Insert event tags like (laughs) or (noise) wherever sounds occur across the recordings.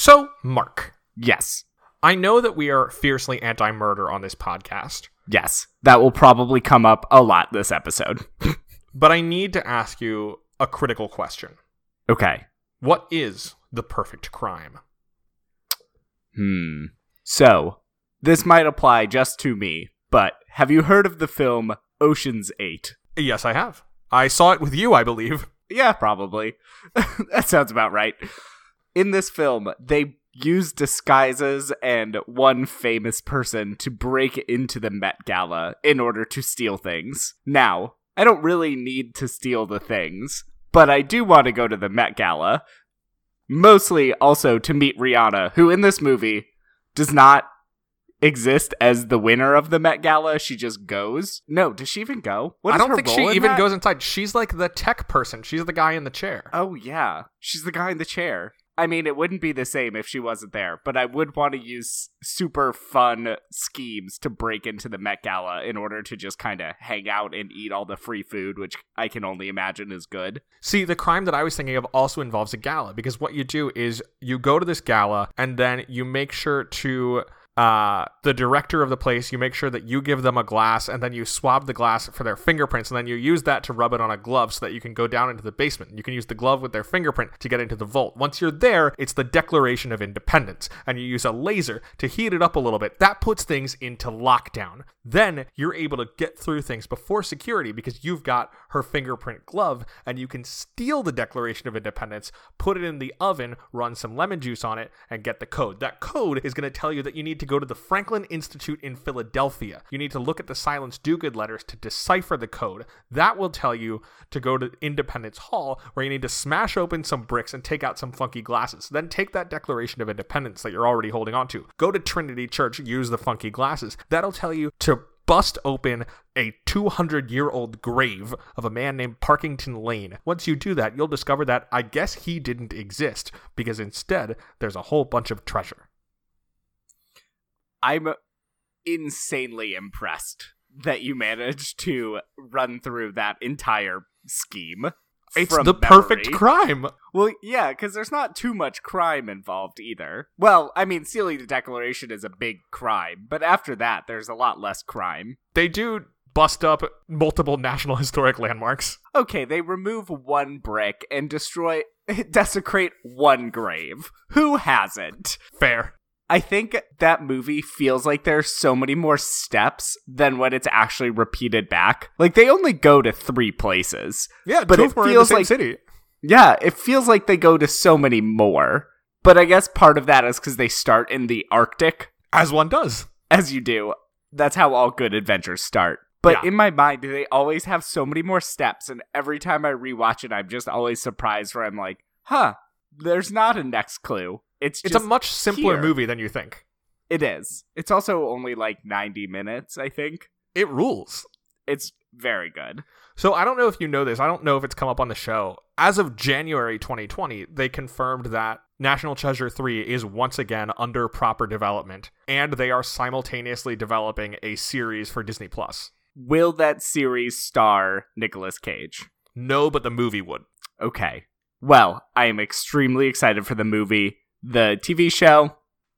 So, Mark, Yes. I know that we are fiercely anti murder on this podcast, Yes. That will probably come up a lot this episode. (laughs) but I need to ask you a critical question. Okay. What is the perfect crime? Hmm. So, this might apply just to me, but have you heard of the film Ocean's 8? Yes, I have. I saw it with you, I believe. Yeah, probably. (laughs) that sounds about right. In this film, they use disguises and one famous person to break into the Met Gala in order to steal things. Now, I don't really need to steal the things, but I do want to go to the Met Gala. Mostly also to meet Rihanna, who in this movie does not exist as the winner of the Met Gala. She just goes. No, does she even go? What I don't think she even that? goes inside. She's like the tech person. She's the guy in the chair. Oh yeah, she's the guy in the chair. I mean, it wouldn't be the same if she wasn't there, but I would want to use super fun schemes to break into the Met Gala in order to just kind of hang out and eat all the free food, which I can only imagine is good. See, the crime that I was thinking of also involves a gala because what you do is you go to this gala and then you make sure to uh, the director of the place, you make sure that you give them a glass and then you swab the glass for their fingerprints and then you use that to rub it on a glove so that you can go down into the basement. You can use the glove with their fingerprint to get into the vault. Once you're there, it's the Declaration of Independence and you use a laser to heat it up a little bit. That puts things into lockdown. Then you're able to get through things before security because you've got her fingerprint glove and you can steal the Declaration of Independence, put it in the oven, run some lemon juice on it, and get the code. That code is going to tell you that you need to go to the Franklin Institute in Philadelphia. You need to look at the Silence Dogood letters to decipher the code. That will tell you to go to Independence Hall, where you need to smash open some bricks and take out some funky glasses. Then take that Declaration of Independence that you're already holding on to. Go to Trinity Church, use the funky glasses. That'll tell you to bust open a 200 year old grave of a man named Parkington Lane. Once you do that, you'll discover that I guess he didn't exist because instead there's a whole bunch of treasure. I'm insanely impressed that you managed to run through that entire scheme. It's the perfect crime. Well, yeah, because there's not too much crime involved either. Well, I mean, stealing the Declaration is a big crime, but after that, there's a lot less crime. They do bust up multiple National Historic Landmarks. Okay, they remove one brick and destroy, (laughs) desecrate one grave. Who hasn't? Fair. I think that movie feels like there's so many more steps than when it's actually repeated back. Like they only go to three places. Yeah, But it of in the feels like- city. Yeah, it feels like they go to so many more. But I guess part of that is because they start in the Arctic, As one does. as you do. That's how all good adventures start. But Yeah. in my mind, they always have so many more steps, and every time I rewatch it, I'm just always surprised where I'm like, huh, there's not a next clue. It's It's a much simpler here. movie than you think. It is. It's also only like 90 minutes, I think. It rules. It's very good. So I don't know if you know this. I don't know if it's come up on the show. As of January 2020, they confirmed that National Treasure 3 is once again under proper development and they are simultaneously developing a series for Disney Plus. Will that series star Nicolas Cage? No, but the movie would. Okay. Well, I am extremely excited for the movie. The TV show,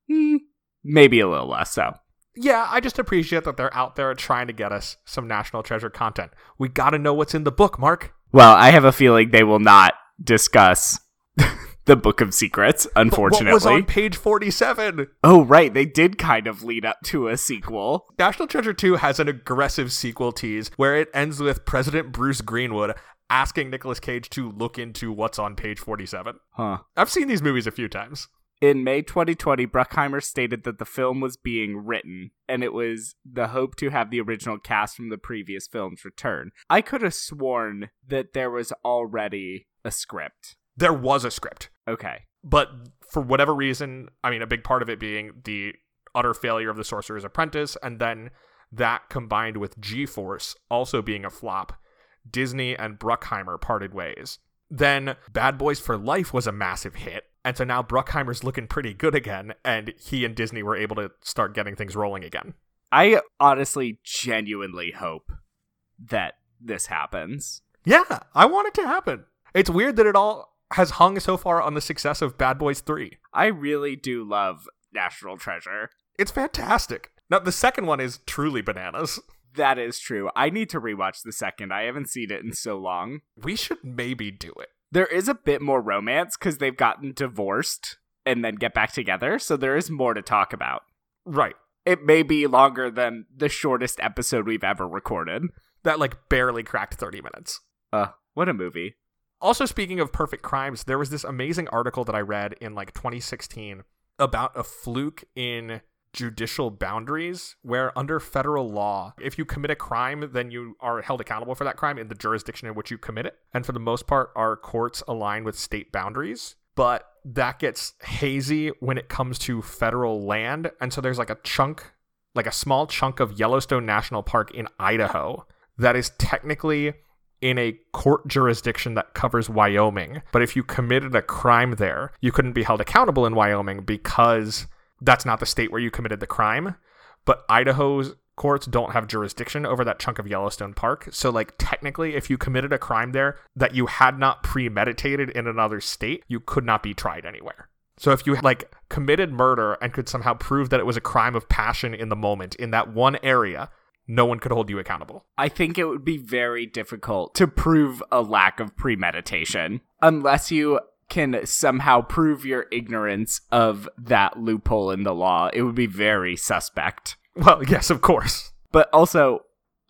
hmm, maybe a little less so. Yeah, I just appreciate that they're out there trying to get us some National Treasure content. We got to know what's in the book, Mark. Well, I have a feeling they will not discuss (laughs) the Book of Secrets, But unfortunately. What was on page 47? oh, right. They did kind of lead up to a sequel. National Treasure 2 has an aggressive sequel tease where it ends with President Bruce Greenwood asking Nicolas Cage to look into what's on page 47. Huh. I've seen these movies a few times. In May 2020, Bruckheimer stated that the film was being written, and it was the hope to have the original cast from the previous films return. I could have sworn that there was already a script. There was a script, Okay. but for whatever reason, I mean, a big part of it being the utter failure of The Sorcerer's Apprentice, and then that combined with G Force also being a flop, Disney and Bruckheimer parted ways. Then Bad Boys for Life was a massive hit. And so now Bruckheimer's looking pretty good again, and he and Disney were able to start getting things rolling again. I honestly, genuinely hope that this happens. Yeah, I want it to happen. It's weird that it all has hung so far on the success of Bad Boys 3. I really do love National Treasure. It's fantastic. Now, the second one is truly bananas. (laughs) That is true. I need to rewatch the second. I haven't seen it in so long. We should maybe do it. There is a bit more romance because they've gotten divorced and then get back together, so there is more to talk about. Right. It may be longer than the shortest episode we've ever recorded. That, like, barely cracked 30 minutes. Uh, what a movie. Also, speaking of perfect crimes, there was this amazing article that I read in like 2016 about a fluke in judicial boundaries where under federal law if you commit a crime then you are held accountable for that crime in the jurisdiction in which you commit it and for the most part our courts align with state boundaries but that gets hazy when it comes to federal land and so there's like a chunk like a small chunk of Yellowstone National Park in Idaho that is technically in a court jurisdiction that covers Wyoming. But if you committed a crime there, you couldn't be held accountable in Wyoming because that's not the state where you committed the crime. But Idaho's courts don't have jurisdiction over that chunk of Yellowstone Park. So, like, technically, if you committed a crime there that you had not premeditated in another state, you could not be tried anywhere. So, if you like committed murder and could somehow prove that it was a crime of passion in the moment in that one area, no one could hold you accountable. I think it would be very difficult to prove a lack of premeditation unless you can somehow prove your ignorance of that loophole in the law. It would be very suspect. Well, yes, of course. But also,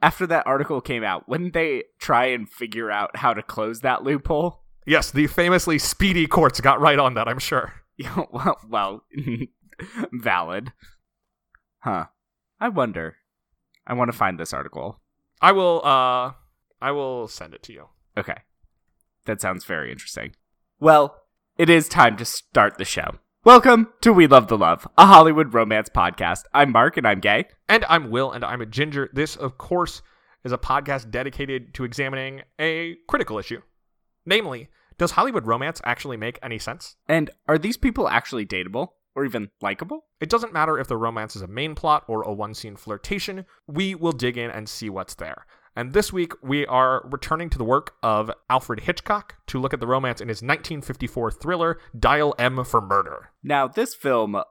after that article came out, wouldn't they try and figure out how to close that loophole? Yes, the famously speedy courts got right on that, I'm sure. Yeah, (laughs) well, well (laughs) valid. Huh. I wonder. I want to find this article. I will uh I will send it to you. Okay. That sounds very interesting. Well, it is time to start the show. Welcome to We Love the Love, a Hollywood romance podcast. I'm Mark and I'm gay. And I'm Will and I'm a ginger. This of course is a podcast dedicated to examining a critical issue. Namely, does Hollywood romance actually make any sense? And are these people actually dateable or even likable? It doesn't matter if the romance is a main plot or a one scene flirtation, we will dig in and see what's there. And this week, we are returning to the work of Alfred Hitchcock to look at the romance in his 1954 thriller, Dial M for Murder. Now, this film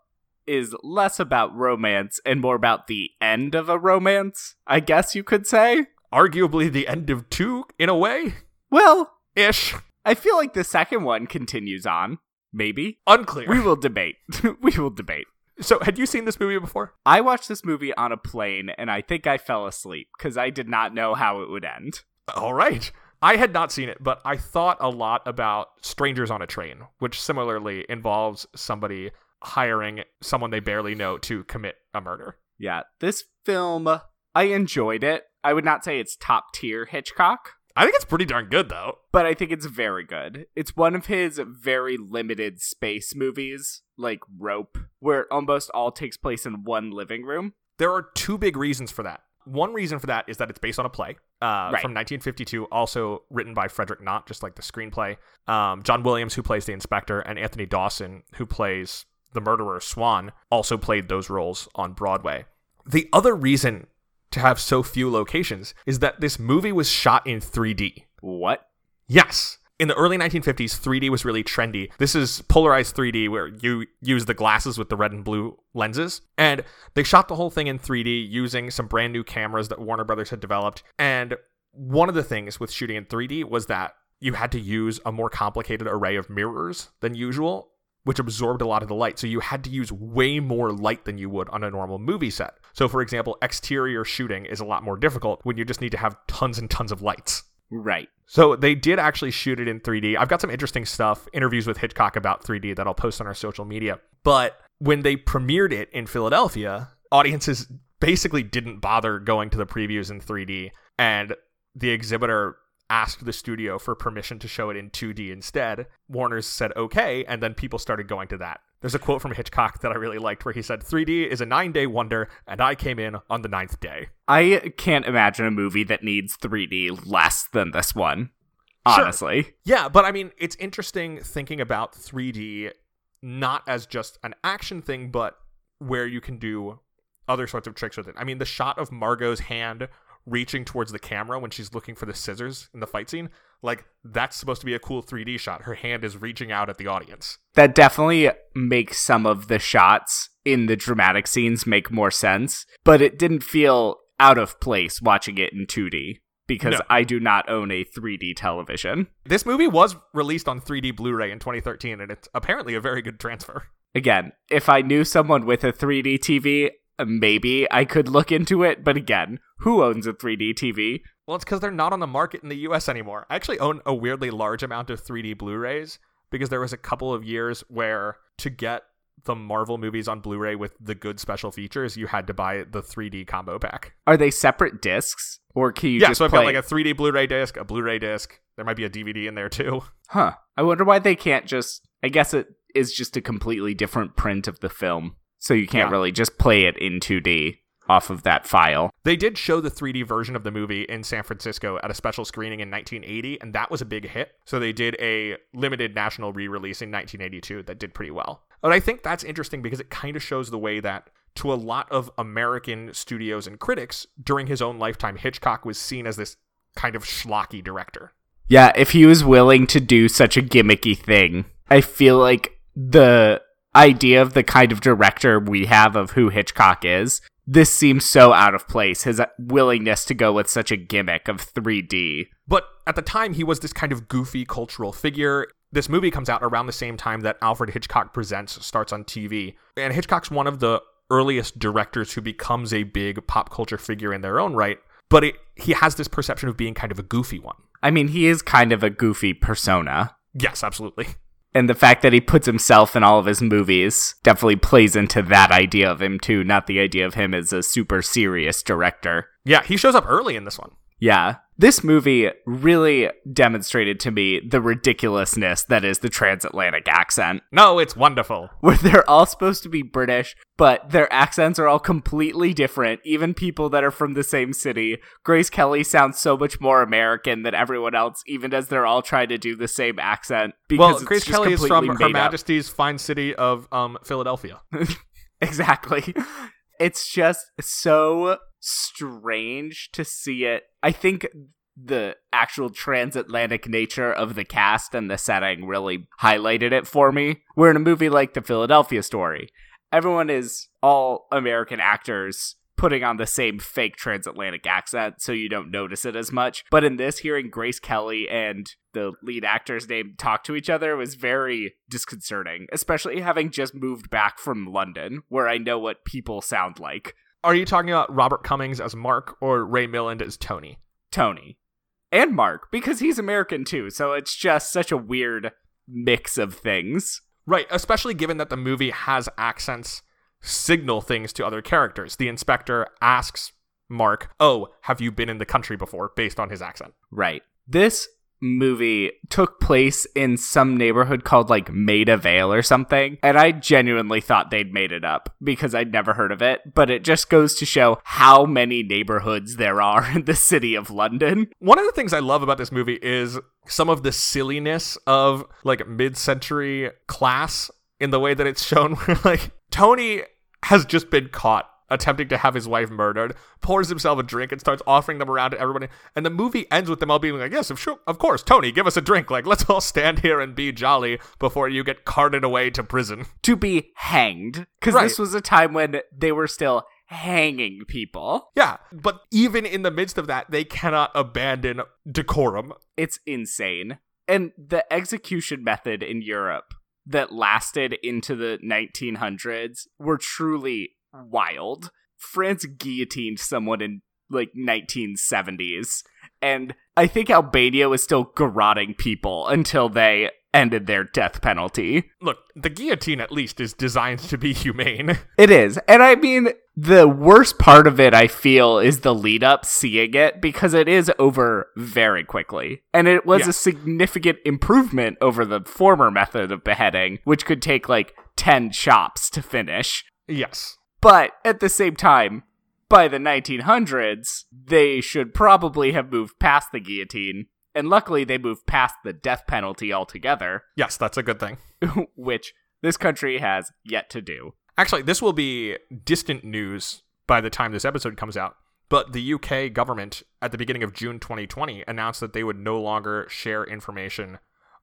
is less about romance and more about the end of a romance, I guess you could say. Arguably the end of two, in a way? Well, ish. I feel like the second one continues on. Maybe. Unclear. We will debate. (laughs) we will debate. So, had you seen this movie before? I watched this movie on a plane and I think I fell asleep because I did not know how it would end. All right. I had not seen it, but I thought a lot about Strangers on a Train, which similarly involves somebody hiring someone they barely know to commit a murder. Yeah, this film, I enjoyed it. I would not say it's top tier Hitchcock, I think it's pretty darn good, though. but I think it's very good. It's one of his very limited space movies, like Rope, where it almost all takes place in one living room. There are two big reasons for that. One reason for that is that it's based on a play uh, Right. from 1952, also written by Frederick Knott, just like the screenplay. Um, John Williams, who plays the inspector, and Anthony Dawson, who plays the murderer Swan, also played those roles on Broadway. The other reason to have so few locations is that this movie was shot in 3D. What? Yes. In the early 1950s, 3D was really trendy. This is polarized 3D where you use the glasses with the red and blue lenses. And they shot the whole thing in 3D using some brand new cameras that Warner Brothers had developed. And one of the things with shooting in 3D was that you had to use a more complicated array of mirrors than usual, which absorbed a lot of the light. So you had to use way more light than you would on a normal movie set. So, for example, exterior shooting is a lot more difficult when you just need to have tons and tons of lights. Right. So they did actually shoot it in 3D. I've got some interesting stuff, interviews with Hitchcock about 3D that I'll post on our social media. But when they premiered it in Philadelphia, audiences basically didn't bother going to the previews in 3D. And the exhibitor asked the studio for permission to show it in 2D instead. Warner's said okay, and then people started going to that. There's a quote from Hitchcock that I really liked where he said, 3D is a nine day wonder, and I came in on the ninth day. I can't imagine a movie that needs 3D less than this one. Sure. Honestly. Yeah, but I mean, it's interesting thinking about 3D not as just an action thing, but where you can do other sorts of tricks with it. I mean, the shot of Margot's hand reaching towards the camera when she's looking for the scissors in the fight scene. Like that's supposed to be a cool 3D shot. Her hand is reaching out at the audience. That definitely makes some of the shots in the dramatic scenes make more sense, but it didn't feel out of place watching it in 2D because No. I do not own a 3D television. This movie was released on 3D Blu-ray in 2013 and it's apparently a very good transfer. Again, if I knew someone with a 3D TV, maybe I could look into it, but again, who owns a 3D TV? Well, it's because they're not on the market in the US anymore. I actually own a weirdly large amount of 3D Blu rays because there was a couple of years where to get the Marvel movies on Blu ray with the good special features, you had to buy the 3D combo pack. Are they separate discs? Or can you yeah, just so I've play? got like a 3D Blu ray disc, a Blu ray disc. There might be a DVD in there too. Huh. I wonder why they can't just. I guess it is just a completely different print of the film. So you can't Yeah. really just play it in 2D off of that file. They did show the 3D version of the movie in San Francisco at a special screening in 1980, and that was a big hit. So they did a limited national re release in 1982 that did pretty well. But I think that's interesting because it kind of shows the way that, to a lot of American studios and critics, during his own lifetime, Hitchcock was seen as this kind of schlocky director. Yeah, if he was willing to do such a gimmicky thing, I feel like the idea of the kind of director we have of who Hitchcock is, this seems so out of place. His willingness to go with such a gimmick of 3D. But at the time, he was this kind of goofy cultural figure. This movie comes out around the same time that Alfred Hitchcock Presents starts on TV. And Hitchcock's one of the earliest directors who becomes a big pop culture figure in their own right. But it, he has this perception of being kind of a goofy one. I mean, he is kind of a goofy persona. Yes, absolutely. And the fact that he puts himself in all of his movies definitely plays into that idea of him too, not the idea of him as a super serious director. Yeah, he shows up early in this one. Yeah. This movie really demonstrated to me the ridiculousness that is the transatlantic accent, No, it's wonderful. (laughs) where they're all supposed to be British, but their accents are all completely different, even people that are from the same city. Grace Kelly sounds so much more American than everyone else, even as they're all trying to do the same accent. Because Well, Grace Kelly is from Her up. Majesty's fine city of um, Philadelphia. (laughs) exactly. It's just so strange to see it. I think the actual transatlantic nature of the cast and the setting really highlighted it for me. Where in a movie like The Philadelphia Story, everyone is all American actors putting on the same fake transatlantic accent so you don't notice it as much. But in this, hearing Grace Kelly and the lead actor's name talk to each other was very disconcerting, especially having just moved back from London, where I know what people sound like. Are you talking about Robert Cummings as Mark or Ray Milland as Tony? Tony and Mark, because he's American too, so it's just such a weird mix of things. Right, especially given that the movie has accents signal things to other characters. The inspector asks Mark, "Oh, have you been in the country before?" based on his accent. Right. This movie took place in some neighborhood called like Maida Vale or something, and I genuinely thought they'd made it up because I'd never heard of it, but it just goes to show how many neighborhoods there are in the city of London. One of the things I love about this movie is some of the silliness of like mid-century class in the way that it's shown where (laughs) like Tony has just been caught attempting to have his wife murdered, pours himself a drink and starts offering them around to everybody. And the movie ends with them all being like, "Yes, of sure, of course, Tony, give us a drink. Like, let's all stand here and be jolly before you get carted away to prison." To be hanged. Because Right. this was a time when they were still hanging people. Yeah, but even in the midst of that, they cannot abandon decorum. It's insane. And the execution method in Europe that lasted into the 1900s were truly wild. France guillotined someone in like 1970s and I think Albania was still garroting people until they ended their death penalty. Look, the guillotine at least is designed to be humane. (laughs) It is. And I mean, the worst part of it, I feel, is the lead up seeing it because it is over very quickly. And it was Yeah. a significant improvement over the former method of beheading, which could take like 10 chops to finish. yes. But at the same time, by the 1900s, they should probably have moved past the guillotine. And luckily, they moved past the death penalty altogether, Yes, that's a good thing. (laughs) which this country has yet to do. Actually, this will be distant news by the time this episode comes out. But the UK government, at the beginning of June 2020, announced that they would no longer share information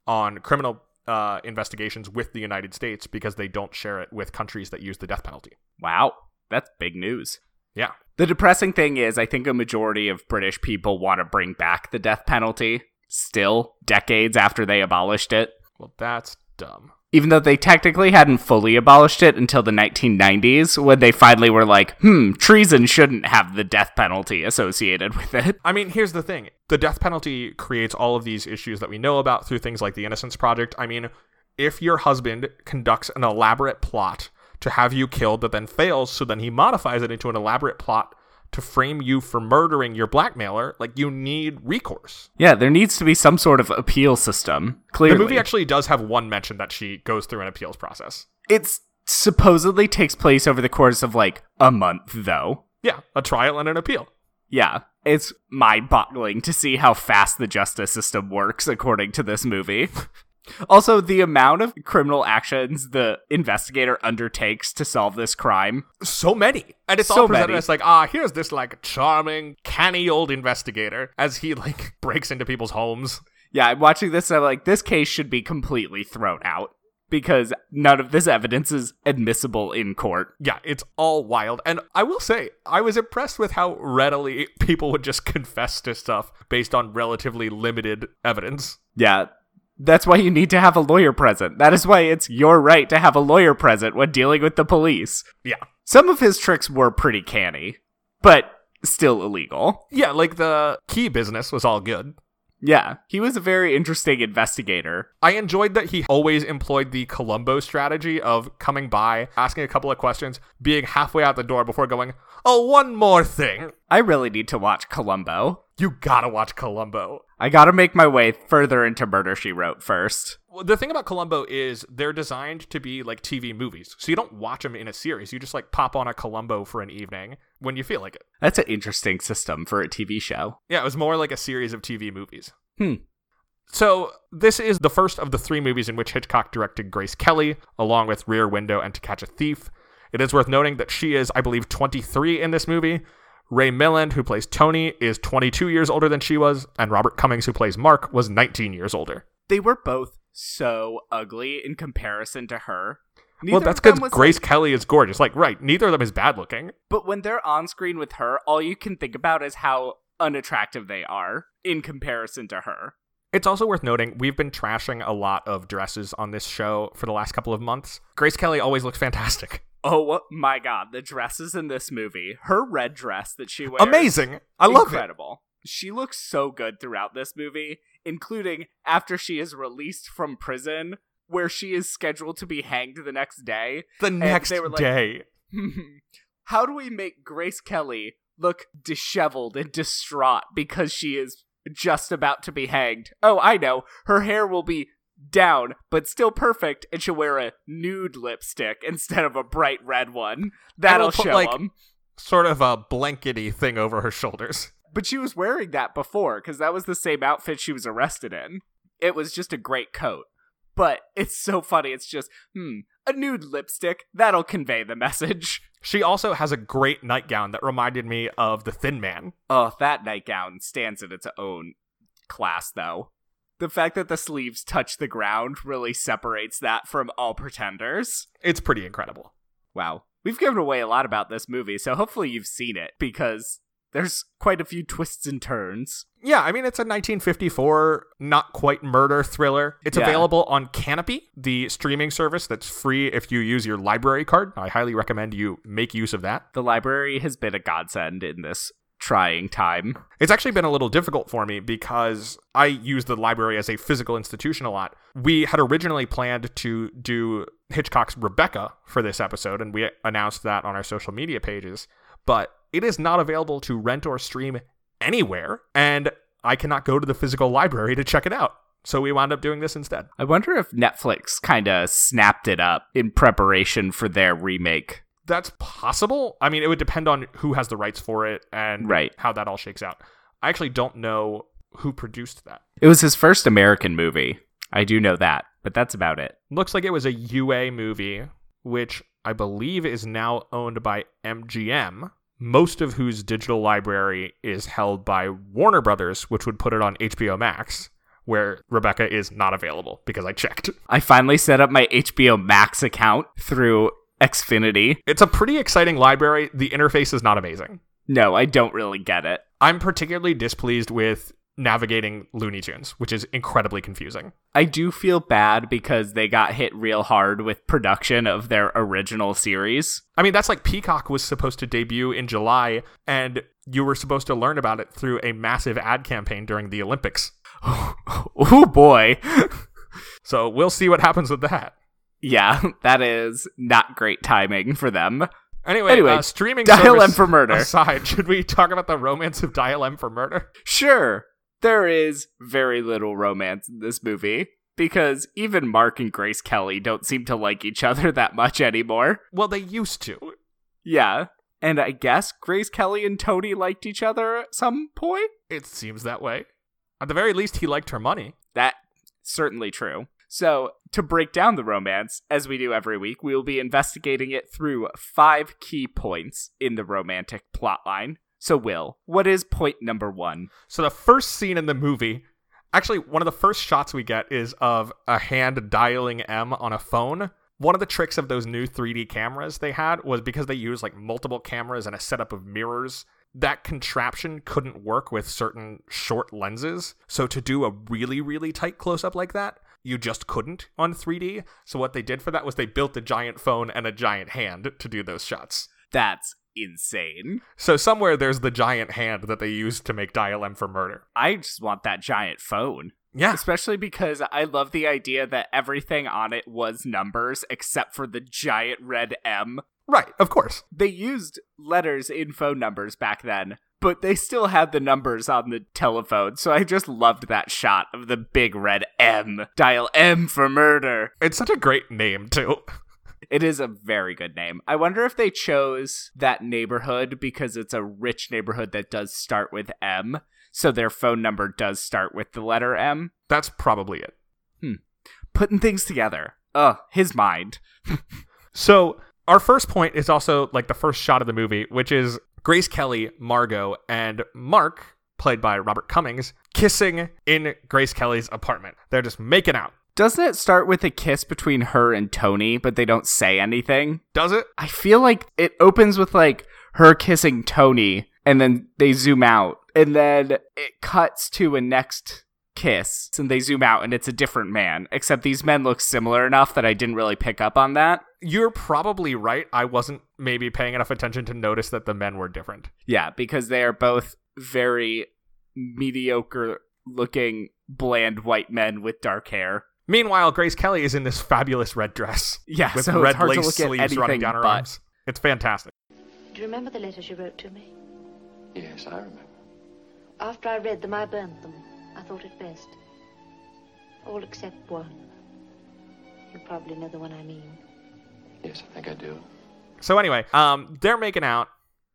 on criminal uh, investigations with the United States because they don't share it with countries that use the death penalty. Wow, that's big news. Yeah. The depressing thing is, I think a majority of British people want to bring back the death penalty still, decades after they abolished it. Well, that's dumb. Even though they technically hadn't fully abolished it until the 1990s, when they finally were like, hmm, treason shouldn't have the death penalty associated with it. I mean, here's the thing the death penalty creates all of these issues that we know about through things like the Innocence Project. I mean, if your husband conducts an elaborate plot to have you killed that then fails, so then he modifies it into an elaborate plot to frame you for murdering your blackmailer, like you need recourse. Yeah, there needs to be some sort of appeal system. Clearly, The movie actually does have one mention that she goes through an appeals process. it's supposedly takes place over the course of like a month, though. Yeah, a trial and an appeal. Yeah, it's mind-boggling to see how fast the justice system works according to this movie. (laughs) also, the amount of criminal actions the investigator undertakes to solve this crime. So many. And it's So all presented many. as like, ah, here's this like charming, canny old investigator as he like (laughs) breaks into people's homes. Yeah, I'm watching this and I'm like, this case should be completely thrown out because none of this evidence is admissible in court. Yeah, it's all wild. And I will say, I was impressed with how readily (laughs) people would just confess to stuff based on relatively limited evidence. Yeah, that's why you need to have a lawyer present. That is why it's your right to have a lawyer present when dealing with the police. Yeah. Some of his tricks were pretty canny, but still illegal. Yeah, like the key business was all good. Yeah, he was a very interesting investigator. I enjoyed that he always employed the Columbo strategy of coming by, asking a couple of questions, being halfway out the door before going, Oh, one more thing. I really need to watch Columbo. You gotta watch Columbo. I gotta make my way further into Murder She Wrote first. Well, the thing about Columbo is they're designed to be like TV movies. So you don't watch them in a series. You just like pop on a Columbo for an evening when you feel like it. That's an interesting system for a TV show. Yeah, it was more like a series of TV movies. Hmm. So, this is the first of the three movies in which Hitchcock directed Grace Kelly, along with Rear Window and To Catch a Thief. It is worth noting that she is, I believe, 23 in this movie. Ray Milland, who plays Tony, is 22 years older than she was, and Robert Cummings, who plays Mark, was 19 years older. They were both so ugly in comparison to her. well, that's because Grace like- Kelly is gorgeous. Like, right, neither of them is bad looking. but when they're on screen with her, all you can think about is how unattractive they are in comparison to her. It's also worth noting we've been trashing a lot of dresses on this show for the last couple of months. Grace Kelly always looks fantastic. Oh uh, my god, the dresses in this movie. Her red dress that she wears. Amazing. I love it. incredible. She looks so good throughout this movie, including after she is released from prison, where she is scheduled to be hanged the next day. The next like- day. (laughs) How do we make Grace Kelly look disheveled and distraught because she is just about to be hanged? Oh, I know. Her hair will be down, but still perfect, and she'll wear a nude lipstick instead of a bright red one. That'll put, show like- 'em. Sort of a blankety thing over her shoulders. (laughs) But she was wearing that before because that was the same outfit she was arrested in. It was just a great coat. But it's so funny. It's just, hmm, a nude lipstick. That'll convey the message. (laughs) She also has a great nightgown that reminded me of The Thin Man. Oh, that nightgown stands in its own class, though. The fact that the sleeves touch the ground really separates that from all pretenders. It's pretty incredible. Wow. We've given away a lot about this movie, so hopefully you've seen it because there's quite a few twists and turns. Yeah, I mean, it's a 1954 not quite murder thriller. It's Yeah. available on Kanopy, the streaming service that's free if you use your library card. I highly recommend you make use of that. The library has been a godsend in this trying time. It's actually been a little difficult for me because I use the library as a physical institution a lot. We had originally planned to do Hitchcock's Rebecca for this episode, and we announced that on our social media pages, but it is not available to rent or stream anywhere, and I cannot go to the physical library to check it out. So we wound up doing this instead. I wonder if Netflix kind of snapped it up in preparation for their remake. That's possible. I mean, it would depend on who has the rights for it and Right. how that all shakes out. I actually don't know who produced that. It was his first American movie. I do know that, but that's about it. Looks like it was a UA movie, which I believe is now owned by MGM, most of whose digital library is held by Warner Brothers, which would put it on HBO Max, where Rebecca is not available because I checked. I finally set up my HBO Max account through Xfinity. It's a pretty exciting library. The interface is not amazing. No, I don't really get it. I'm particularly displeased with navigating Looney Tunes, which is incredibly confusing. I do feel bad because they got hit real hard with production of their original series. I mean, that's like Peacock was supposed to debut in July, and you were supposed to learn about it through a massive ad campaign during the Olympics. (laughs) oh boy. (laughs) so we'll see what happens with that. Yeah, (laughs) that is not great timing for them. Anyway, Anyway, uh, streaming Dial M for murder. aside, (laughs) should we talk about the romance of Dial M for murder? Sure, there is very little romance in this movie because even Mark and Grace Kelly don't seem to like each other that much anymore. Well, they used to. Yeah. And I guess Grace Kelly and Tony liked each other at some point? It seems that way. At the very least, he liked her money. That certainly true. So, to break down the romance, as we do every week, we will be investigating it through five key points in the romantic plotline. So, Will, what is point number one? So the first scene in the movie, actually, one of the first shots we get is of a hand dialing M on a phone. One of the tricks of those new 3D cameras they had was because they used like multiple cameras and a setup of mirrors. That contraption couldn't work with certain short lenses. So to do a really, really tight close up like that, you just couldn't on 3D. So what they did for that was they built a giant phone and a giant hand to do those shots. That's insane. So somewhere there's the giant hand that they used to make Dial M for murder. I just want that giant phone. Yeah. Especially because I love the idea that everything on it was numbers except for the giant red M. Right, of course. They used letters in phone numbers back then, but they still had the numbers on the telephone, so I just loved that shot of the big red M. Dial M for murder. It's such a great name, too. It is a very good name. I wonder if they chose that neighborhood because it's a rich neighborhood that does start with M, so their phone number does start with the letter M. That's probably it. Hmm. Putting things together. Ugh, his mind. (laughs) So, our first point is also like the first shot of the movie, which is Grace Kelly, Margot, and Mark, played by Robert Cummings, kissing in Grace Kelly's apartment. They're just making out. Doesn't it start with a kiss between her and Tony, but they don't say anything? Does it? I feel like it opens with like her kissing Tony, and then they zoom out, and then it cuts to a next kiss, and they zoom out, and it's a different man. Except these men look similar enough that I didn't really pick up on that. You're probably right. I wasn't maybe paying enough attention to notice that the men were different. Yeah, because they are both very mediocre looking, bland white men with dark hair. Meanwhile, Grace Kelly is in this fabulous red dress Yeah, with so red it's hard to lace look at sleeves running down her but- arms. It's fantastic. Do you remember the letters you wrote to me? Yes, I remember. After I read them, I burned them. I thought it best. All except one. You probably know the one I mean. Yes, I think I do. So anyway, um, they're making out,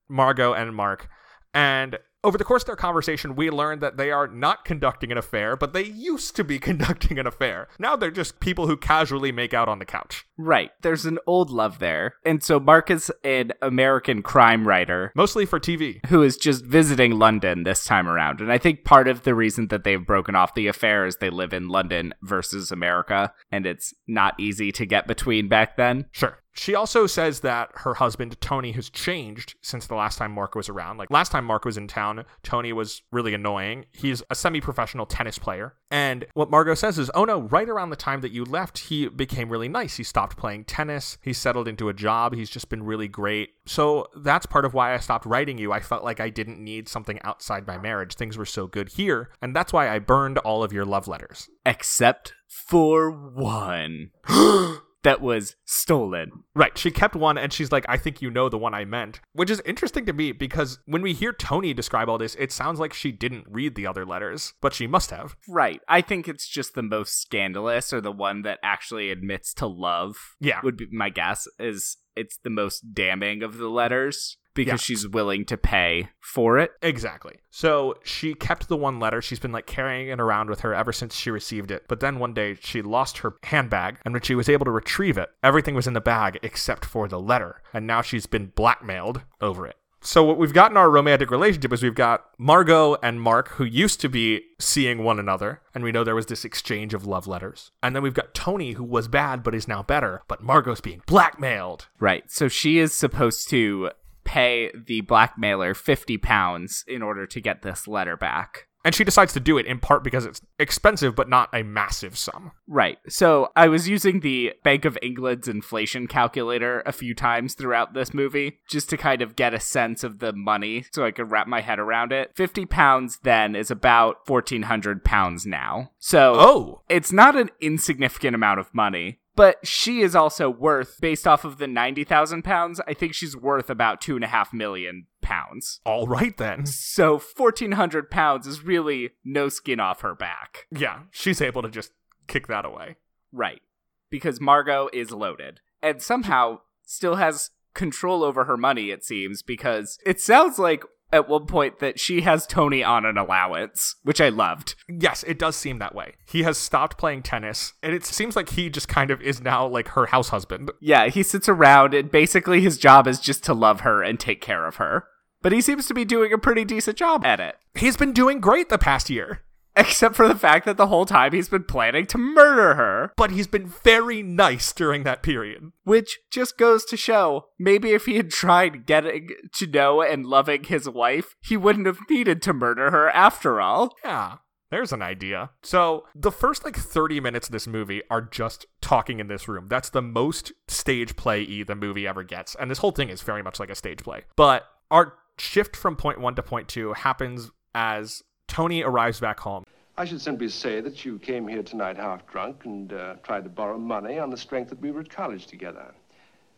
Margot and Mark, and over the course of their conversation, we learned that they are not conducting an affair, but they used to be (laughs) conducting an affair. Now they're just people who casually make out on the couch, Right. There's an old love there. And so Mark is an American crime writer mostly for TV. who is just visiting London this time around. And I think part of the reason that they've broken off the affair is they live in London versus America, and it's not easy to get between back then. Sure. She also says that her husband, Tony, has changed since the last time Mark was around. Like last time Mark was in town, Tony was really annoying. He's a semi professional tennis player. And what Margot says is, oh no, right around the time that you left, he became really nice. He stopped playing tennis. He settled into a job. He's just been really great. So that's part of why I stopped writing you. I felt like I didn't need something outside my marriage. Things were so good here. And that's why I burned all of your love letters. Except for one (gasps) (gasps) (gasps) that was stolen. Right. She kept one and she's like, I think you know the one I meant. Which is interesting to me because when we hear Tony describe all this, it sounds like she didn't read the other letters, but she must have. Right. I think it's just the most scandalous or the one that actually admits to love. Yeah. Would be my guess is it's the most damning of the letters because Yeah. she's willing to pay for it. Exactly. So she kept the one letter. She's been like carrying it around with her ever since she received it. But then one day she lost her handbag, and when she was able to retrieve it, everything was in the bag except for the letter. And now she's been blackmailed over it. So what we've got in our romantic relationship is we've got Margot and Mark who used to be seeing one another, and we know there was this exchange of love letters. And then we've got Tony who was bad but is now better, but Margot's being blackmailed. Right. So she is supposed to pay the blackmailer 50 pounds in order to get this letter back. And she decides to do it in part because it's expensive but not a massive sum. Right. So I was using the Bank of England's inflation calculator a few times throughout this movie just to kind of get a sense of the money so I could wrap my head around it. 50 pounds then is about 1400 pounds now. So Oh, it's not an insignificant amount of money. But she is also worth, based off of the 90,000 pounds, I think she's worth about two and a half million pounds. all right then. So 1,400 pounds is really no skin off her back. Yeah, she's able to just kick that away. Right. Because Margot is loaded and somehow still has control over her money, it seems, because it sounds like at one point that she has Tony on an allowance, which I loved. Yes, it does seem that way. He has stopped playing tennis, and it seems like he just kind of is now like her house husband. Yeah, he sits around and basically his job is just to love her and take care of her. But he seems to be doing a pretty decent job at it. He's been doing great the past year, Except for the fact that the whole time he's been planning to murder her. but he's been very nice during that period. Which just goes to show maybe if he had tried getting to know and loving his wife, he wouldn't have needed to murder her after all. Yeah. There's an idea. So, the first like 30 minutes of this movie are just talking in this room. That's the most stage play y the movie ever gets. And this whole thing is very much like a stage play. But our shift from point one to point two happens as Tony arrives back home. I should simply say that you came here tonight half drunk and uh, tried to borrow money on the strength that we were at college together.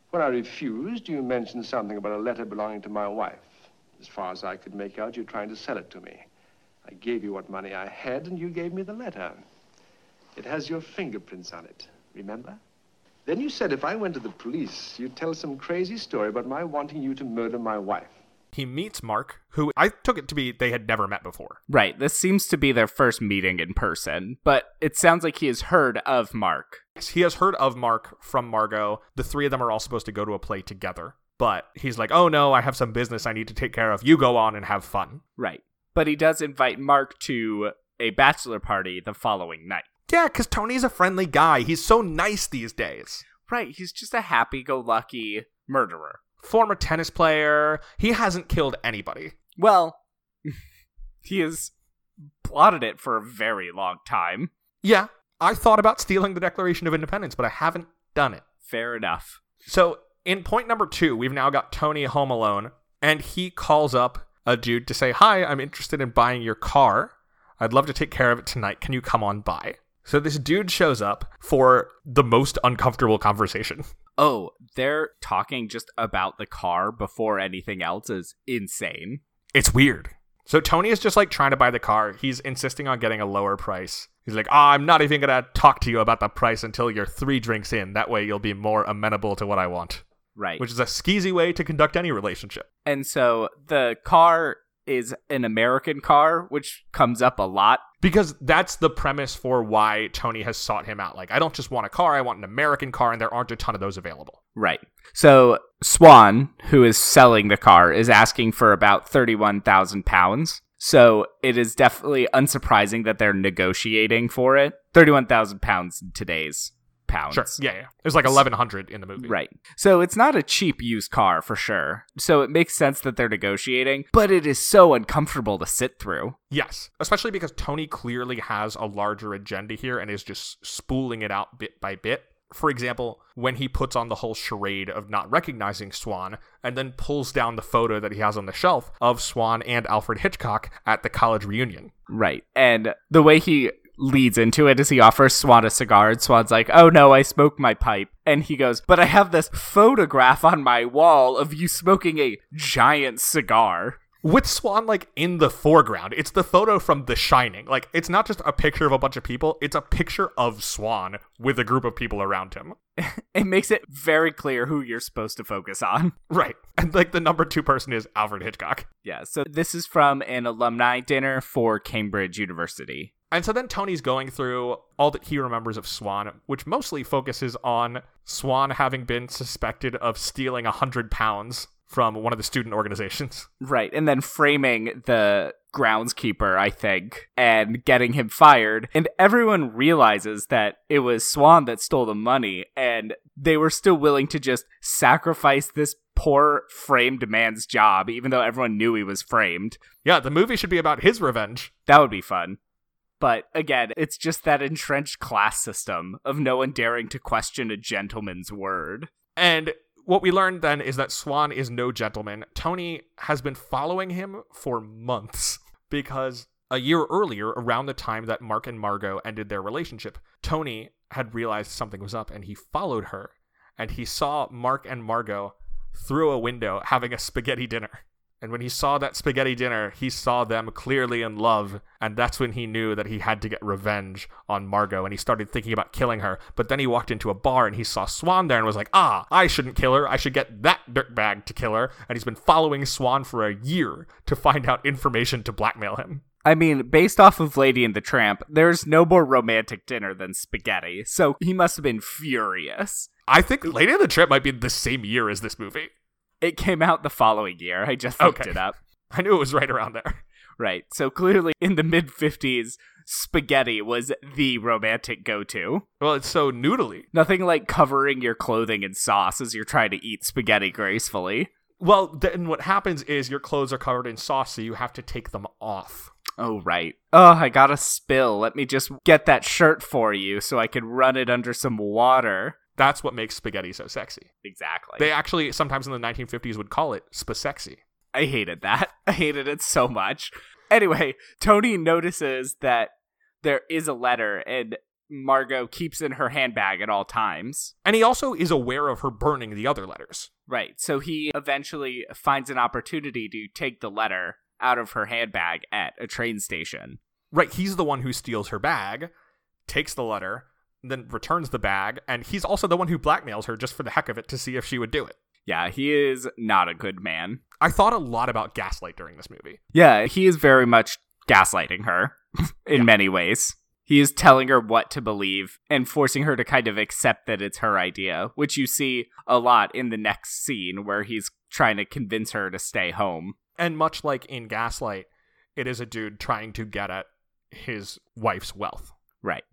When I refused, you mentioned something about a letter belonging to my wife. As far as I could make out, you're trying to sell it to me. I gave you what money I had, and you gave me the letter. It has your fingerprints on it, remember? Then you said if I went to the police, you'd tell some crazy story about my wanting you to murder my wife. He meets Mark, who I took it to be they had never met before. Right, this seems to be their first meeting in person, but it sounds like he has heard of Mark. He has heard of Mark from Margot. The three of them are all supposed to go to a play together. But he's like, oh no, I have some business I need to take care of. You go on and have fun. Right. But he does invite Mark to a bachelor party the following night. Yeah, because Tony's a friendly guy. He's so nice these days. Right, he's just a happy go lucky murderer. Former tennis player. He hasn't killed anybody. Well, (laughs) he has plotted it for a very long time. Yeah, I thought about stealing the Declaration of Independence, but I haven't done it. Fair enough. So in point number two, we've now got Tony home alone, and he calls up a dude to say, Hi, I'm interested in buying your car. I'd love to take care of it tonight. Can you come on by? So this dude shows up for the most uncomfortable conversation. (laughs) Oh, they're talking just about the car before anything else is insane. It's weird. So Tony is just like trying to buy the car. He's insisting on getting a lower price. He's like, oh, I'm not even going to talk to you about the price until you're three drinks in. That way you'll be more amenable to what I want. Right. Which is a skeezy way to conduct any relationship. and so the car is an American car, which comes up a lot. Because that's the premise for why Tony has sought him out. Like, I don't just want a car, I want an American car, and there aren't a ton of those available. Right. So Swan, who is selling the car, is asking for about thirty-one thousand pounds. So it is definitely unsurprising that they're negotiating for it. Thirty-one thousand pounds in today's pounds. Sure. Yeah, yeah. There's like 1100 in the movie. Right. So it's not a cheap used car for sure. So it makes sense that they're negotiating, but it is so uncomfortable to sit through. Yes. Especially because Tony clearly has a larger agenda here and is just spooling it out bit by bit. For example, when he puts on the whole charade of not recognizing Swan and then pulls down the photo that he has on the shelf of Swan and Alfred Hitchcock at the college reunion. Right. And the way he leads into it as he offers Swan a cigar, and Swan's like, Oh no, I smoke my pipe. And he goes, But I have this photograph on my wall of you smoking a giant cigar. With Swan like in the foreground. It's the photo from The Shining. Like it's not just a picture of a bunch of people, it's a picture of Swan with a group of people around him. (laughs) It makes it very clear who you're supposed to focus on. Right. And like the number 2 person is Alfred Hitchcock. Yeah, so this is from an alumni dinner for Cambridge University. And so then Tony's going through all that he remembers of Swan, which mostly focuses on Swan having been suspected of stealing a hundred pounds from one of the student organizations. (laughs) Right. And then framing the groundskeeper, I think, and getting him fired. And everyone realizes that it was Swan that stole the money, and they were still willing to just sacrifice this poor framed man's job, even though everyone knew he was framed. Yeah, the movie should be about his revenge. That would be fun. But again, it's just that entrenched class system of no one daring to question a gentleman's word. And what we learned then is that Swan is no gentleman. Tony has been following him for months (laughs) because a year earlier, around the time that Mark and Margot ended their relationship, Tony had realized something was up and he followed her and he saw Mark and Margot through a window having a spaghetti dinner. And when he saw that spaghetti dinner, he saw them clearly in love, and that's when he knew that he had to get revenge on Margot, and he started thinking about killing her. But then he walked into a bar and he saw Swan there and was like, ah, I shouldn't kill her. I should get that dirtbag to kill her. And he's been following Swan for a year to find out information to blackmail him. I mean, based off of Lady and the Tramp, there's no more romantic dinner than spaghetti, so he must have been furious. I think Lady and the Tramp might be the same year as this movie. It came out the following year. I just looked Okay. it up. I knew it was right around there. Right. So clearly in the mid 50s, spaghetti was the romantic go to. Well, it's so noodly. Nothing like covering your clothing in sauce as you're trying to eat spaghetti gracefully. Well, then what happens is your clothes are covered in sauce, so you have to take them off. Oh, right. Oh, I got a spill. Let me just get that shirt for you so I can run it under some water. That's what makes spaghetti so sexy. Exactly. They actually sometimes in the 1950s would call it spasexy. I hated that. (laughs) I hated it so much. Anyway, Tony notices that there is a letter and Margot keeps in her handbag at all times. And he also is aware of her burning the other letters. Right. So he eventually finds an opportunity to take the letter out of her handbag at a train station. Right, he's the one who steals her bag, takes the letter, then returns the bag, and he's also the one who blackmails her just for the heck of it to see if she would do it. Yeah, he is not a good man. I thought a lot about Gaslight during this movie. Yeah, he is very much gaslighting her (laughs) in many ways. He is telling her what to believe and forcing her to kind of accept that it's her idea, which you see a lot in the next scene where he's trying to convince her to stay home. And much like in Gaslight, it is a dude trying to get at his wife's wealth. Right.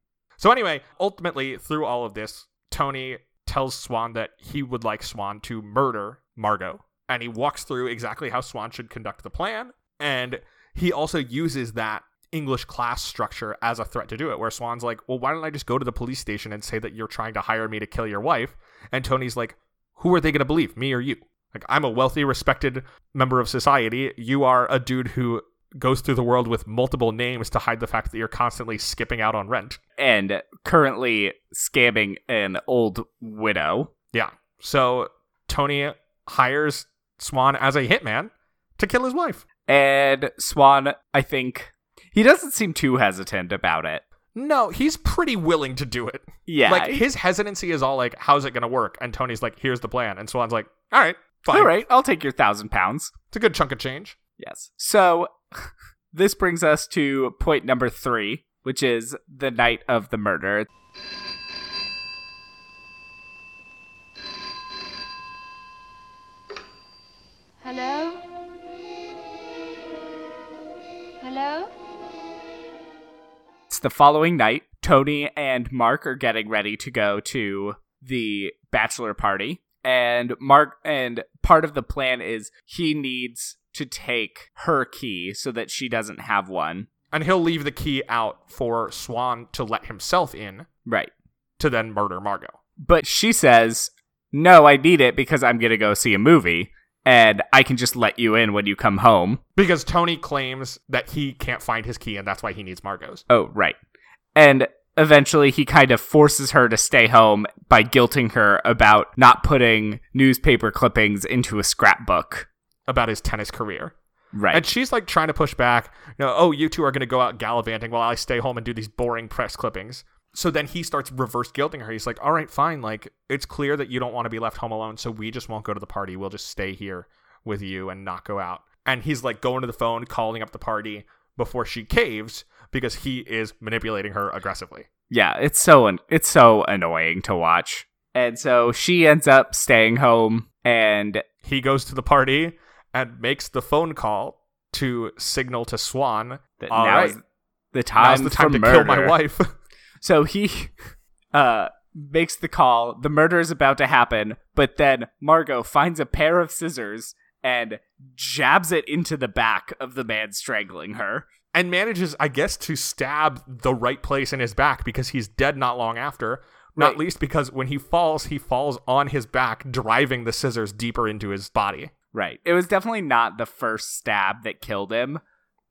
So anyway, ultimately, through all of this, Tony tells Swan that he would like Swan to murder Margot. And he walks through exactly how Swan should conduct the plan. And he also uses that English class structure as a threat to do it, where Swan's like, well, why don't I just go to the police station and say that you're trying to hire me to kill your wife? And Tony's like, who are they going to believe, me or you? Like, I'm a wealthy, respected member of society. You are a dude who goes through the world with multiple names to hide the fact that you're constantly skipping out on rent. And currently scamming an old widow. Yeah. So Tony hires Swan as a hitman to kill his wife. And Swan, I think, he doesn't seem too hesitant about it. No, he's pretty willing to do it. Yeah. Like his hesitancy is all like, "How's it gonna work?" And Tony's like, "Here's the plan." And Swan's like, "All right, fine. All right, I'll take your thousand pounds. It's a good chunk of change." Yes. So (laughs) this brings us to point number three, which is the night of the murder. Hello? Hello? It's the following night. Tony and Mark are getting ready to go to the bachelor party. And Mark and part of the plan is he needs to take her key so that she doesn't have one. And he'll leave the key out for Swan to let himself in Right. to then murder Margot. But she says, No, I need it because I'm going to go see a movie and I can just let you in when you come home. Because Tony claims that he can't find his key and that's why he needs Margot's. Oh, right. And eventually he kind of forces her to stay home by guilting her about not putting newspaper clippings into a scrapbook. About his tennis career. Right. And she's like trying to push back, you know, oh, you two are going to go out gallivanting while I stay home and do these boring press clippings. So then he starts reverse guilting her. He's like, all right, fine. Like, it's clear that you don't want to be left home alone. So we just won't go to the party. We'll just stay here with you and not go out. And he's like going to the phone, calling up the party before she caves because he is manipulating her aggressively. yeah, it's so it's so annoying to watch. And so she ends up staying home and He goes to the party and makes the phone call to signal to Swan that All now right. is the time, now's the time to kill my wife. (laughs) So he (laughs) uh makes the call. The murder is about to happen, but then Margot finds a pair of scissors and jabs it into the back of the man strangling her. and manages, I guess, to stab the right place in his back because he's dead not long after. Not Right. least because when he falls, he falls on his back, driving the scissors deeper into his body. Right. It was definitely not the first stab that killed him.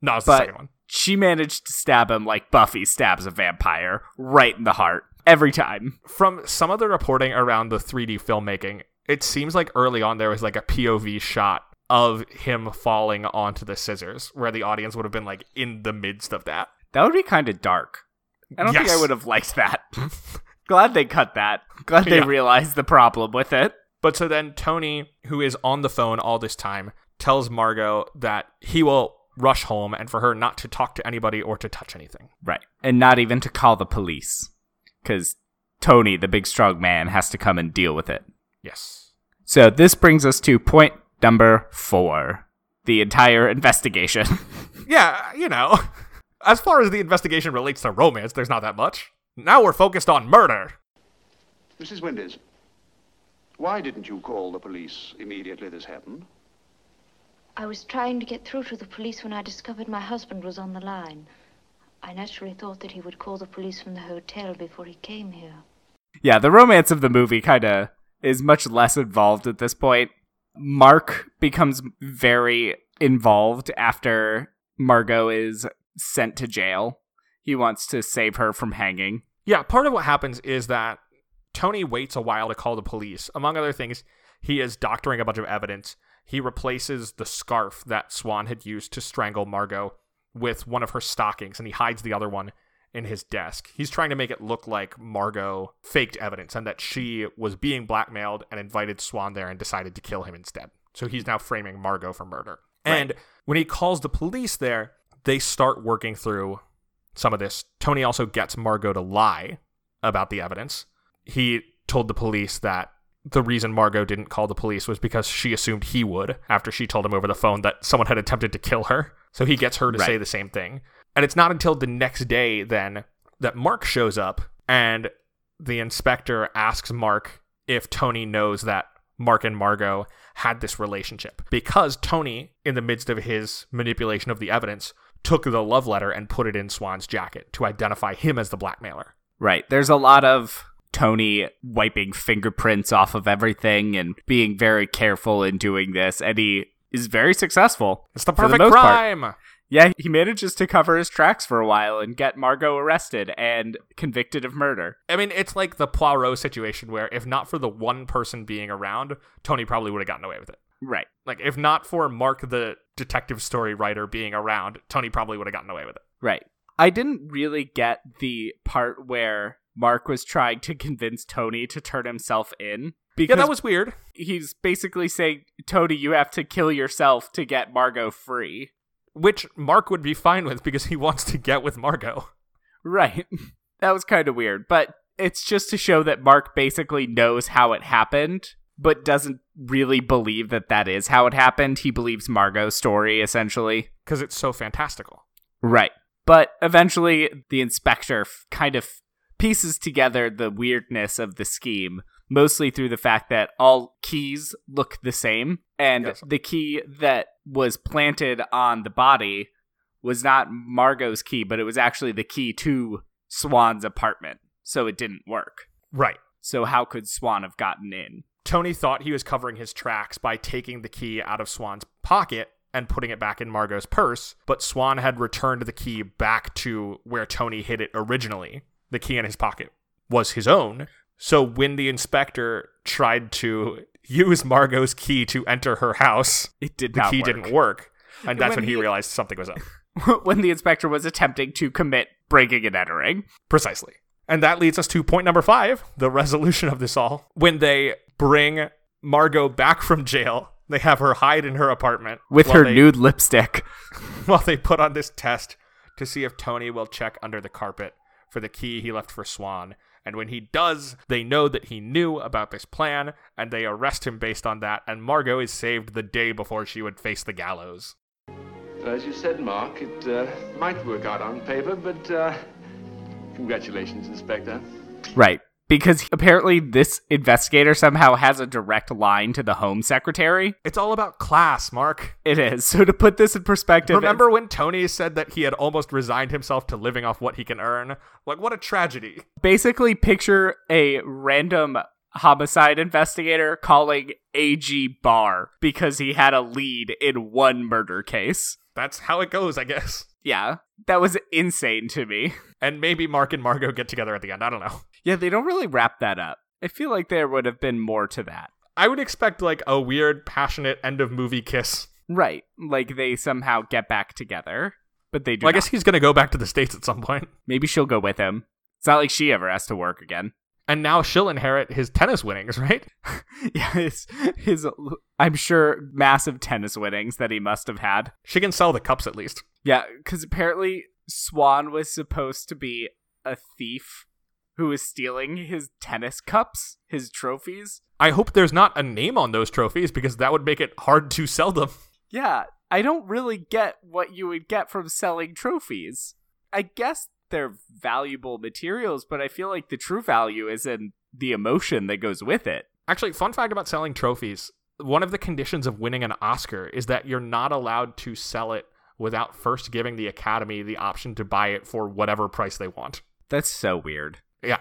No, it's the second one. She managed to stab him like Buffy stabs a vampire, right in the heart. Every time. From some of the reporting around the 3D filmmaking, it seems like early on there was like a POV shot of him falling onto the scissors, where the audience would have been like in the midst of that. That would be kind of dark. I don't think I would have liked that. (laughs) Glad they cut that. Glad they Yeah. realized the problem with it. But so then Tony, who is on the phone all this time, tells Margot that he will rush home and for her not to talk to anybody or to touch anything. Right. And not even to call the police. Because Tony, the big strong man, has to come and deal with it. Yes. So this brings us to point number four the entire investigation. (laughs) Yeah, you know, as far as the investigation relates to romance, there's not that much. Now we're focused on murder. Mrs. Wendice, why didn't you call the police immediately this happened? I was trying to get through to the police when I discovered my husband was on the line. I naturally thought that he would call the police from the hotel before he came here. yeah, the romance of the movie kind of is much less involved at this point. Mark becomes very involved after Margot is sent to jail. He wants to save her from hanging. Yeah, part of what happens is that Tony waits a while to call the police. Among other things, he is doctoring a bunch of evidence. He replaces the scarf that Swan had used to strangle Margot with one of her stockings, and he hides the other one in his desk. He's trying to make it look like Margot faked evidence and that she was being blackmailed and invited Swan there and decided to kill him instead. So he's now framing Margot for murder. And when he calls the police there, they start working through some of this. Tony also gets Margot to lie about the evidence. He told the police that the reason Margot didn't call the police was because she assumed he would after she told him over the phone that someone had attempted to kill her. So he gets her to say the same thing. And it's not until the next day then that Mark shows up and the inspector asks Mark if Tony knows that Mark and Margot had this relationship because Tony, in the midst of his manipulation of the evidence, took the love letter and put it in Swan's jacket to identify him as the blackmailer. Right. There's a lot of Tony wiping fingerprints off of everything and being very careful in doing this, and he is very successful. It's the perfect part. crime. Yeah, he manages to cover his tracks for a while and get Margot arrested and convicted of murder. I mean, it's like the Poirot situation where if not for the one person being around, Tony probably would have gotten away with it. Right. Like, if not for Mark, the detective story writer, being around, Tony probably would have gotten away with it. Right. I didn't really get the part where Mark was trying to convince Tony to turn himself in. Because Yeah, that was weird. he's basically saying, Tony, you have to kill yourself to get Margot free. Which Mark would be fine with because he wants to get with Margot. Right. (laughs) that was kind of weird, but it's just to show that Mark basically knows how it happened, but doesn't really believe that that is how it happened. He believes Margot's story, essentially. Because it's so fantastical. Right. But eventually, the inspector f- kind of pieces together the weirdness of the scheme, mostly through the fact that all keys look the same, and Yes. the key that was planted on the body was not Margot's key, but it was actually the key to Swan's apartment. So it didn't work. Right. So how could Swan have gotten in? Tony thought he was covering his tracks by taking the key out of Swan's pocket and putting it back in Margot's purse, but Swan had returned the key back to where Tony hid it originally. The key in his pocket was his own. So when the inspector tried to use Margot's key to enter her house, It did the key work. didn't work. And that's When when he he- realized something was up. (laughs) when the inspector was attempting to commit breaking and entering. Precisely. And that leads us to point number five the resolution of this all. When they bring Margot back from jail, they have her hide in her apartment With her they- nude lipstick. (laughs) while they put on this test to see if Tony will check under the carpet for the key he left for Swan. And when he does, they know that he knew about this plan, and they arrest him based on that, and Margot is saved the day before she would face the gallows. As you said, Mark, it uh, might work out on paper, but uh, congratulations, Inspector. Right. Because apparently this investigator somehow has a direct line to the Home Secretary. It's all about class, Mark. It is. (laughs) So to put this in perspective, Remember when Tony said that he had almost resigned himself to living off what he can earn? Like, what a tragedy. basically picture a random homicide investigator calling AG Barr because he had a lead in one murder case. That's how it goes, I guess. Yeah, that was insane to me. (laughs) And maybe Mark and Margot get together at the end. I don't know. Yeah, they don't really wrap that up. I feel like there would have been more to that. I would expect like a weird, passionate end of movie kiss. Right, like they somehow get back together, but they do. Well, I guess he's gonna go back to the states at some point, maybe she'll go with him. It's not like she ever has to work again. and now she'll inherit his tennis winnings, right? (laughs) yeah, his, his I'm sure massive tennis winnings that he must have had. She can sell the cups at least. Yeah, because apparently Swan was supposed to be a thief who was stealing his tennis cups, his trophies. I hope there's not a name on those trophies because that would make it hard to sell them. Yeah, I don't really get what you would get from selling trophies. I guess they're valuable materials, but I feel like the true value is in the emotion that goes with it. Actually, fun fact about selling trophies one of the conditions of winning an Oscar is that you're not allowed to sell it without first giving the Academy the option to buy it for whatever price they want. That's so weird. Yeah.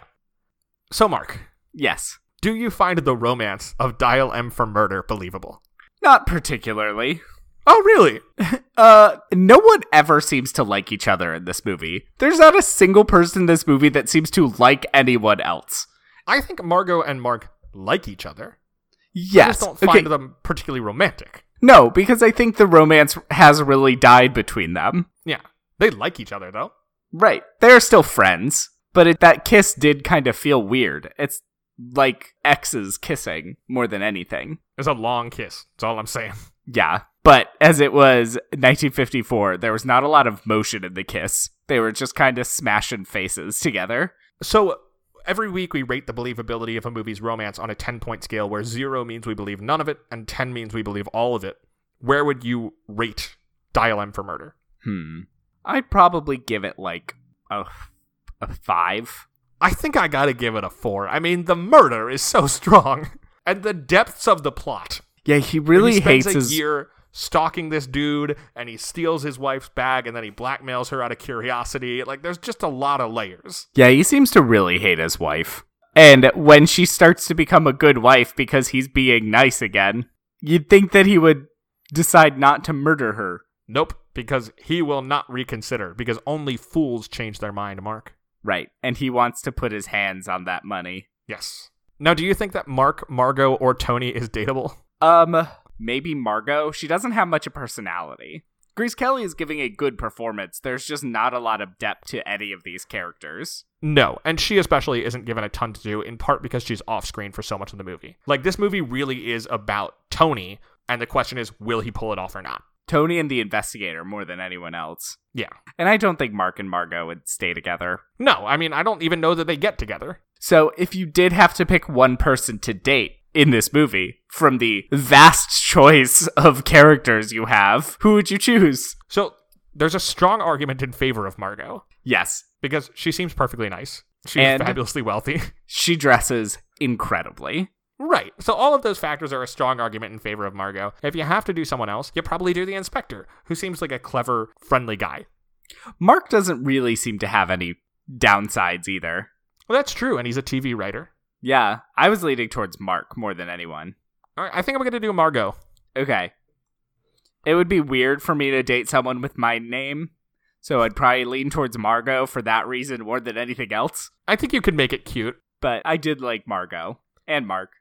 So, Mark, Yes. do you find the romance of Dial M for Murder believable? Not particularly. Oh, really? (laughs) Uh, no one ever seems to like each other in this movie. There's not a single person in this movie that seems to like anyone else. I think Margot and Mark like each other. I Yes. just don't okay. find them particularly romantic. No, because I think the romance has really died between them. Yeah. They like each other, though. Right. They're still friends, but it, that kiss did kind of feel weird. It's like exes kissing more than anything. It's a long kiss. That's all I'm saying. (laughs) Yeah. But as it was 1954, there was not a lot of motion in the kiss. They were just kind of smashing faces together. So every week we rate the believability of a movie's romance on a 10 point scale where 0 means we believe none of it and 10 means we believe all of it. Where would you rate Dial M for Murder? Hmm. I'd probably give it like a, a five. I think I gotta give it a 4. I mean, the murder is so (laughs) strong. And the depths of the plot. Yeah, he really he hates a his. year stalking this dude and he steals his wife's bag and then he blackmails her out of curiosity. Like, there's just a lot of layers. Yeah, he seems to really hate his wife. And when she starts to become a good wife because he's being nice again, you'd think that he would decide not to murder her. Nope, because he will not reconsider, because only fools change their mind, Mark. Right. And he wants to put his hands on that money. Yes. Now, do you think that Mark, Margot, or Tony is dateable? Um, maybe Margot. She doesn't have much of personality. Grace Kelly is giving a good performance. There's just not a lot of depth to any of these characters. No, and she especially isn't given a ton to do, in part because she's off screen for so much of the movie. Like, this movie really is about Tony, and the question is, will he pull it off or not? Tony and the investigator more than anyone else. Yeah. And I don't think Mark and Margot would stay together. No, I mean, I don't even know that they get together. So if you did have to pick one person to date in this movie from the vast choice of characters you have, who would you choose? So, there's a strong argument in favor of Margot, Yes, because she seems perfectly nice. She's And- fabulously wealthy. (laughs) she dresses incredibly. Right. So all of those factors are a strong argument in favor of Margot. If you have to do someone else, you probably do the inspector, who seems like a clever, friendly guy. Mark doesn't really seem to have any downsides either. Well, that's true, and he's a TV writer. Yeah, I was leaning towards Mark more than anyone. All right, I think I'm going to do Margot. Okay. It would be weird for me to date someone with my name, so I'd probably lean towards Margot for that reason more than anything else. I think you could make it cute. But I did like Margot and Mark.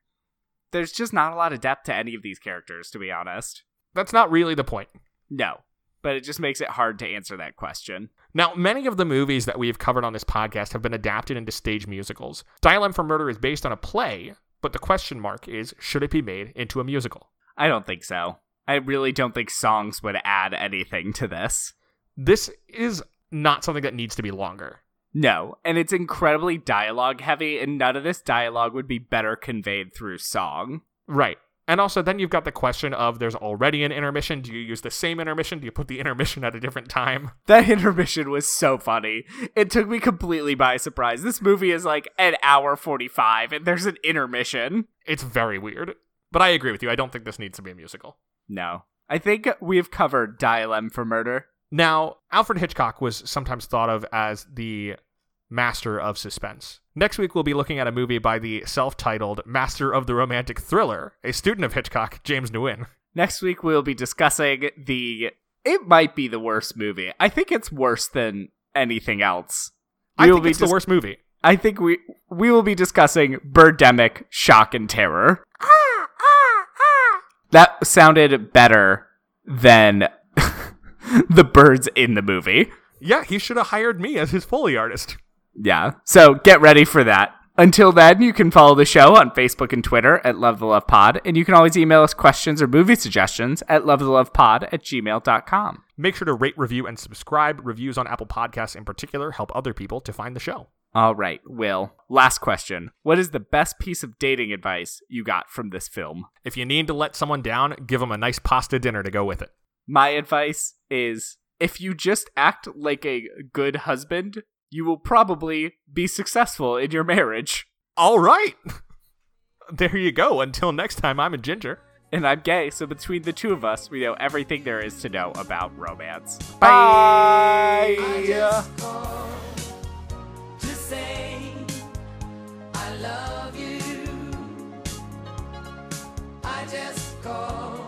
There's just not a lot of depth to any of these characters, to be honest. That's not really the point. No, but it just makes it hard to answer that question. Now, many of the movies that we've covered on this podcast have been adapted into stage musicals. Dial M for Murder is based on a play, but the question mark is should it be made into a musical? I don't think so. I really don't think songs would add anything to this. This is not something that needs to be longer. No, and it's incredibly dialogue heavy, and none of this dialogue would be better conveyed through song. Right. And also, then you've got the question of there's already an intermission. Do you use the same intermission? Do you put the intermission at a different time? (laughs) That intermission was so funny. It took me completely by surprise. This movie is like an hour 45, and there's an intermission. It's very weird. But I agree with you. I don't think this needs to be a musical. No. I think we've covered Dial M for Murder. Now, Alfred Hitchcock was sometimes thought of as the master of suspense. Next week, we'll be looking at a movie by the self titled Master of the Romantic Thriller, a student of Hitchcock, James Nguyen. Next week, we'll be discussing the. It might be the worst movie. I think it's worse than anything else. I We will think be it's dis- the worst movie. I think we we will be discussing Birdemic Shock and Terror. That sounded better than (laughs) the birds in the movie. Yeah, he should have hired me as his Foley artist. Yeah. So get ready for that. Until then, you can follow the show on Facebook and Twitter at Love the Love Pod, and you can always email us questions or movie suggestions at lovethelovepod at gmail.com. Make sure to rate, review, and subscribe. Reviews on Apple Podcasts in particular help other people to find the show. All right, Will. Last question. What is the best piece of dating advice you got from this film? If you need to let someone down, give them a nice pasta dinner to go with it. My advice is if you just act like a good husband, you will probably be successful in your marriage. All right. (laughs) There you go. Until next time, I'm a ginger. And I'm gay, so between the two of us, we know everything there is to know about romance. Bye. to say I love you. I just called